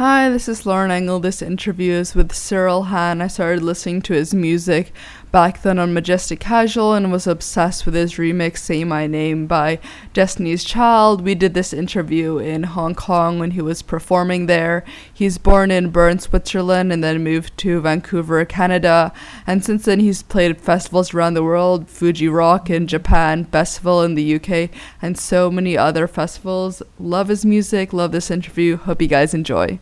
Hi, this is Lauren Engel. This interview is with Cyril Hahn. I started listening to his music back then on Majestic Casual and was obsessed with his remix Say My Name by Destiny's Child. We did this interview in Hong Kong when he was performing there. He's born in Bern, Switzerland and then moved to Vancouver, Canada. And since then he's played at festivals around the world, Fuji Rock in Japan, Bestival in the UK, and so many other festivals. Love his music, love this interview. Hope you guys enjoy.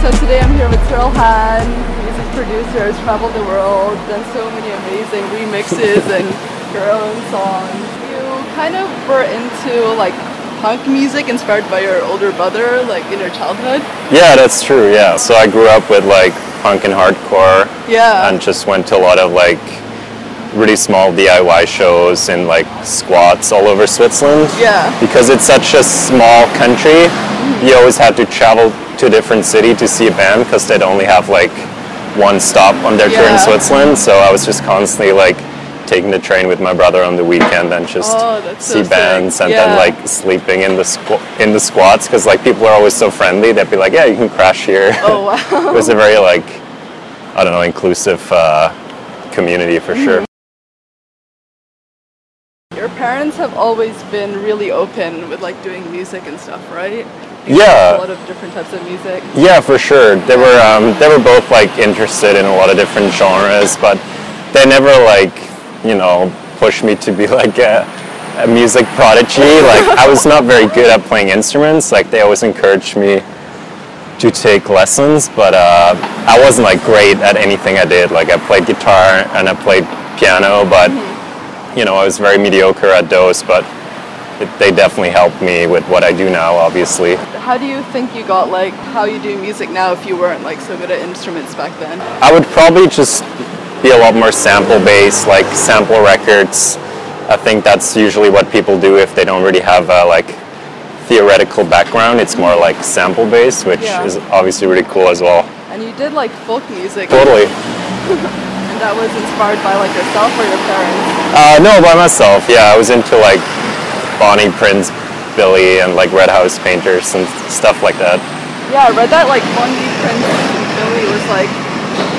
So today I'm here with Cyril Hahn, music producer, has traveled the world, done so many amazing remixes and your own songs. You kind of were into like punk music inspired by your older brother, like in your childhood? Yeah, that's true, yeah. So I grew up with like punk and hardcore. Yeah. And just went to a lot of like really small DIY shows and like squats all over Switzerland. Yeah. Because it's such a small country. You always have to travel to a different city to see a band because they'd only have like one stop on their tour in Switzerland. So I was just constantly like taking the train with my brother on the weekend and just oh, see so bands sick. and yeah. then like sleeping in the squ- in the squats because like people are always so friendly. They'd be like, "Yeah, you can crash here." Oh wow! it was a very like I don't know inclusive uh, community for mm-hmm. sure. Your parents have always been really open with like doing music and stuff, right? Yeah. A lot of different types of music. Yeah for sure. They were um, they were both like interested in a lot of different genres but they never like you know pushed me to be like a, a music prodigy. Like i was not very good at playing instruments. Like they always encouraged me to take lessons but uh, i wasn't like great at anything i did. Like i played guitar and i played piano but mm-hmm. you know i was very mediocre at those but it, they definitely helped me with what I do now, obviously. How do you think you got like how you do music now if you weren't like so good at instruments back then? I would probably just be a lot more sample based, like sample records. I think that's usually what people do if they don't really have a like theoretical background. It's more like sample based, which yeah. is obviously really cool as well. And you did like folk music. Totally. and that was inspired by like yourself or your parents? Uh, no, by myself. Yeah, I was into like Bonnie Prince Billy and like Red House Painters and stuff like that. Yeah, I read that like Bonnie Prince Billy was like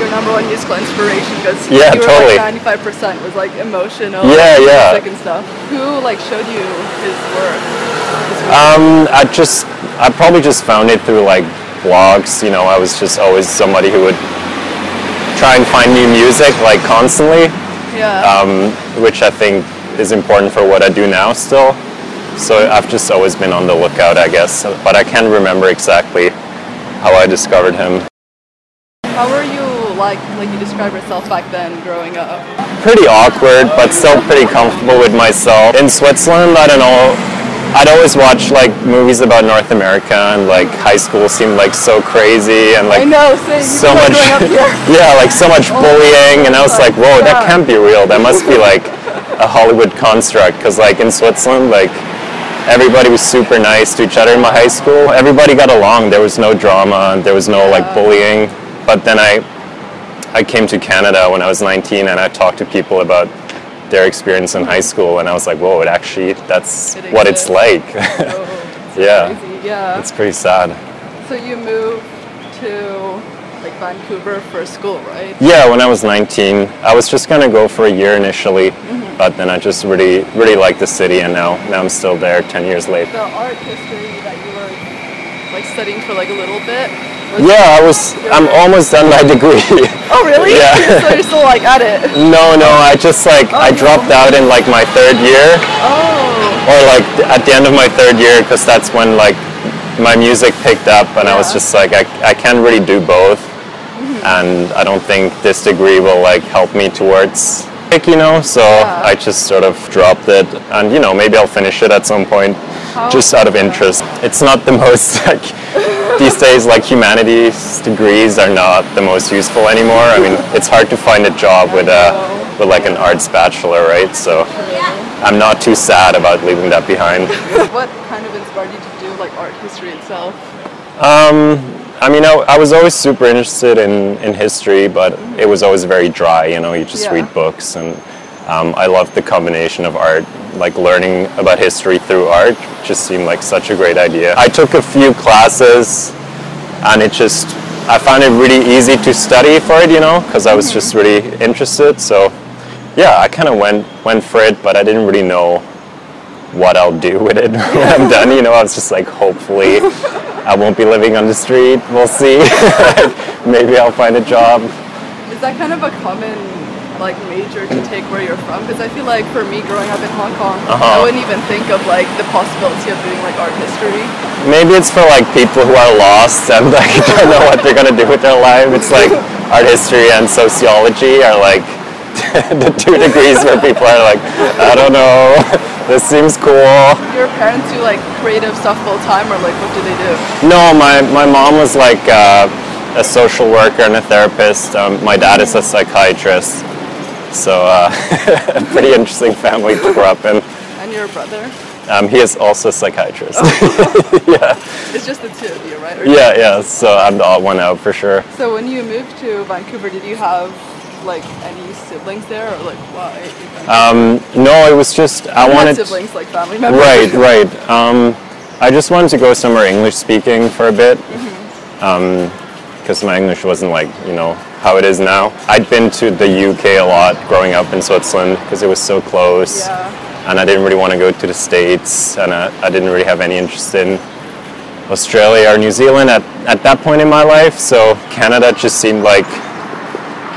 your number one musical inspiration because yeah, you were totally. like 95% was like emotional yeah, yeah. music and stuff. Who like showed you his work? His um, I just I probably just found it through like blogs. You know, I was just always somebody who would try and find new music like constantly. Yeah. Um, which I think is important for what I do now still. So I've just always been on the lookout, I guess. But I can't remember exactly how I discovered him. How were you like, like you described yourself back then, growing up? Pretty awkward, but still pretty comfortable with myself. In Switzerland, I don't know. I'd always watch like movies about North America and like high school seemed like so crazy and like I know, so much yeah like so much oh, bullying and I was like whoa yeah. that can't be real that must be like a Hollywood construct because like in Switzerland like everybody was super nice to each other in my high school. Everybody got along. There was no drama. There was no like bullying. But then I, I came to Canada when I was 19, and I talked to people about their experience in high school, and I was like, whoa, it actually that's it what it's like. Oh, yeah. Crazy. Yeah. It's pretty sad. So you moved to like Vancouver for school, right? Yeah, when I was 19, I was just gonna go for a year initially. Mm-hmm but then I just really really liked the city, and now now I'm still there ten years later. The art history that you were like studying for like a little bit. Yeah, I was. I'm almost done my degree. Oh really? Yeah. so you're still like at it? No, no. I just like oh, I dropped no. out in like my third year. Oh. Or like at the end of my third year, because that's when like my music picked up, and yeah. I was just like I I can't really do both. And I don't think this degree will like help me towards you know, so yeah. I just sort of dropped it, and you know, maybe I'll finish it at some point, How just out of interest. It's not the most like these days, like humanities degrees are not the most useful anymore. I mean, it's hard to find a job with a with like an arts bachelor, right? So I'm not too sad about leaving that behind. what kind of inspired you to do like art history itself? Um, I mean, I, I, was always super interested in, in history, but it was always very dry. You know, you just yeah. read books, and um, I loved the combination of art like learning about history through art just seemed like such a great idea. I took a few classes and it just I found it really easy to study for it, you know, because I was just really interested. So yeah, I kind of went went for it, but I didn't really know what I'll do with it when I'm done. You know, I was just like, hopefully, I won't be living on the street. We'll see. Maybe I'll find a job. Is that kind of a common like major to take where you're from? Because I feel like for me, growing up in Hong Kong, I Uh-huh. wouldn't even think of like the possibility of doing like art history. Maybe it's for like people who are lost and like don't know what they're gonna do with their life. It's like art history and sociology are like the two degrees where people are like, I don't know, this seems cool. Your parents do like creative stuff full time, or like what do they do? No, my, my mom was like uh, a social worker and a therapist. Um, my dad is a psychiatrist. So, uh, a pretty interesting family to grow up in. And your brother? Um, he is also a psychiatrist. Yeah. It's just the two of you, right? Or- yeah, yeah, so I'm the odd one out for sure. So when you moved to Vancouver, did you have like any siblings there, or like why? Um, no, it was just, I Not wanted. siblings, like family members. Right, right. Um, I just wanted to go somewhere English speaking for a bit. Because my English wasn't like, you know, how it is now. I'd been to the UK a lot growing up in Switzerland because it was so close. Yeah. And I didn't really want to go to the States, and I, I didn't really have any interest in Australia or New Zealand at, at that point in my life. So Canada just seemed like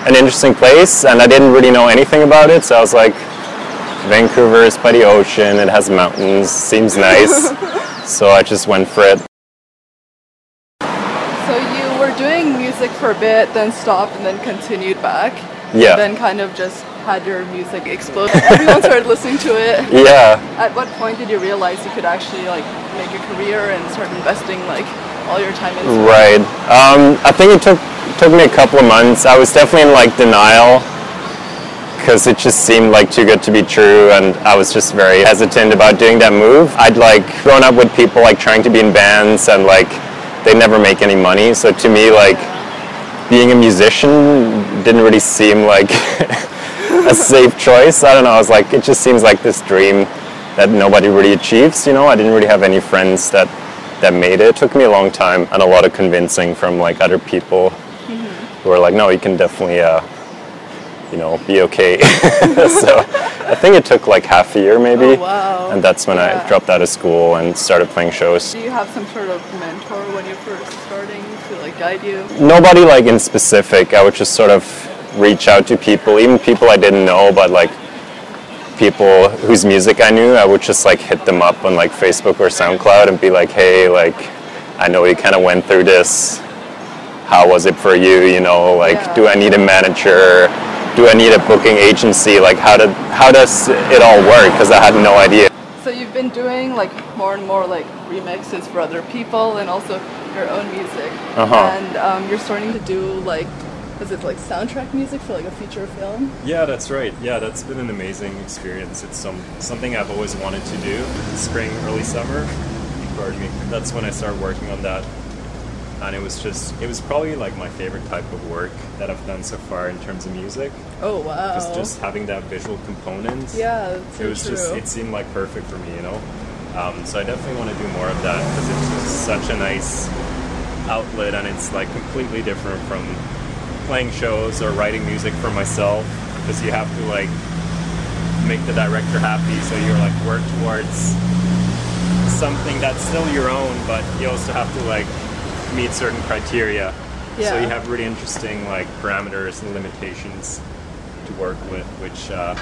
an interesting place, and I didn't really know anything about it. So I was like, Vancouver is by the ocean, it has mountains, seems nice. so I just went for it. So you were doing music for a bit, then stopped, and then continued back. Yeah. Then kind of just had your music explode. Everyone started listening to it. Yeah. At what point did you realize you could actually like make a career and start investing like all your time it? Right. Um, I think it took took me a couple of months. I was definitely in like denial because it just seemed like too good to be true, and I was just very hesitant about doing that move. I'd like grown up with people like trying to be in bands, and like they never make any money. So to me, like being a musician didn't really seem like a safe choice. I don't know. I was like, it just seems like this dream that nobody really achieves. You know, I didn't really have any friends that that made it. It took me a long time and a lot of convincing from like other people who were like, no, you can definitely, uh, you know, be okay. so I think it took like half a year maybe. Oh, wow. And that's when Yeah. I dropped out of school and started playing shows. Do you have some sort of mentor when you're first starting to like guide you? nobody like in specific. I would just sort of reach out to people, even people I didn't know, but like people whose music I knew. I would just like hit them up on like Facebook or SoundCloud and be like, hey, like I know you kind of went through this. How was it for you? You know, like, Yeah. do I need a manager? Do I need a booking agency? Like, how did how does it all work? Because I had no idea. So you've been doing like more and more like remixes for other people and also your own music. Uh-huh. And um, you're starting to do like, is it like soundtrack music for like a feature film? Yeah, that's right. Yeah, that's been an amazing experience. It's some something I've always wanted to do. Spring, early summer. Pardon me. That's when I started working on that, and it was just it was probably like my favorite type of work that I've done so far in terms of music. Oh wow. Just just having that visual component. yeah, so it was true. just it seemed like perfect for me, you know. Um, so I definitely want to do more of that because it's just such a nice outlet, and it's like completely different from playing shows or writing music for myself because you have to like make the director happy, so you're like work towards something that's still your own, but you also have to like meet certain criteria. So you have really interesting like parameters and limitations to work with, which uh,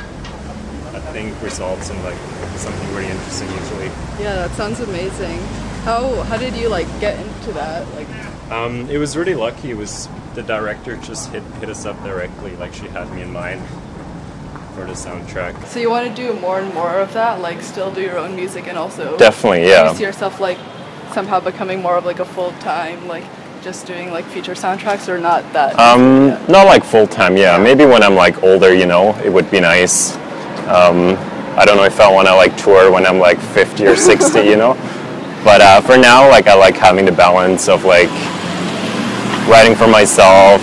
I think results in like something really interesting usually. yeah, that sounds amazing. How how did you like get into that? Like, Um, it was really lucky. It was the director just hit hit us up directly, like she had me in mind for the soundtrack. so you want to do more and more of that? Like, still do your own music and also Definitely, do yeah. you see yourself like somehow becoming more of like a full time like just doing like feature soundtracks or not that? Um, Yeah. not like full time, yeah. Maybe when I'm like older, you know, it would be nice. Um, I don't know if I want to like tour when I'm like 50 or 60, you know. But uh, for now, like I like having the balance of like writing for myself,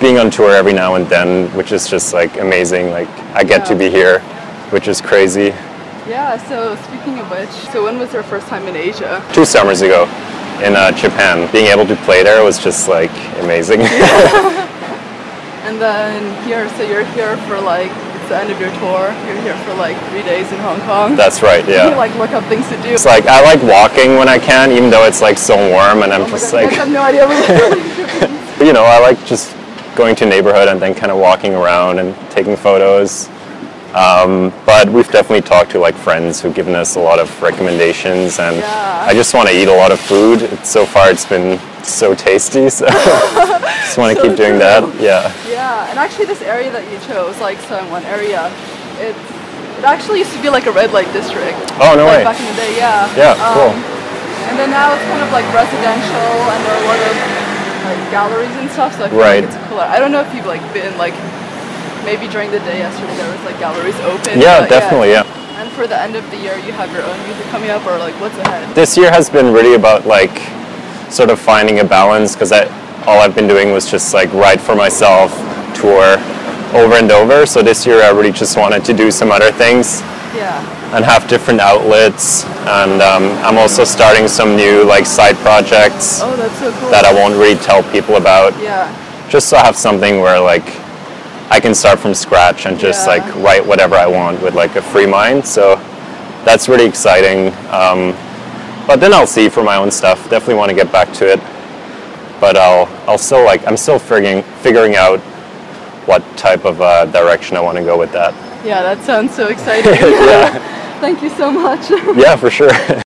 being on tour every now and then, which is just like amazing. Like I get to be here which is crazy. Yeah, so speaking of which, so when was your first time in Asia? Two summers ago in uh, Japan, being able to play there was just like amazing. And then here, so you're here for like, the end of your tour. You're here for like three days in Hong Kong. That's right, Yeah. You like look up things to do. It's like I like walking when I can, even though it's like so warm, and I'm Oh just God, like, I have no idea what you know, I like just going to a neighborhood and then kind of walking around and taking photos. Um, but we've definitely talked to like friends who've given us a lot of recommendations, and Yeah. I just want to eat a lot of food. It's, so far, it's been so tasty, so just want to So keep doing true. that. Yeah. Yeah, and actually this area that you chose, like One area, it it actually used to be like a red light district. Oh no like way. back in the day, yeah. Yeah, um, cool. And then now it's kind of like residential, and there are a lot of like galleries and stuff. So I feel Right. like it's cooler. I don't know if you've like been like maybe during the day yesterday there was like galleries open. Yeah, definitely. Yeah. And for the end of the year, you have your own music coming up, or like what's ahead? this year has been really about like sort of finding a balance because all I've been doing was just like write for myself, tour over and over. So this year I really just wanted to do some other things Yeah. and have different outlets. And um, I'm also starting some new like side projects Oh, that's so cool. that I won't really tell people about, Yeah. just so I have something where like I can start from scratch and just Yeah. like write whatever I want with like a free mind. So that's really exciting. Um, but then I'll see for my own stuff. Definitely want to get back to it. But I'll I'll still like I'm still figuring figuring out what type of uh, direction I want to go with that. Yeah, that sounds so exciting. yeah, Thank you so much. yeah, for sure.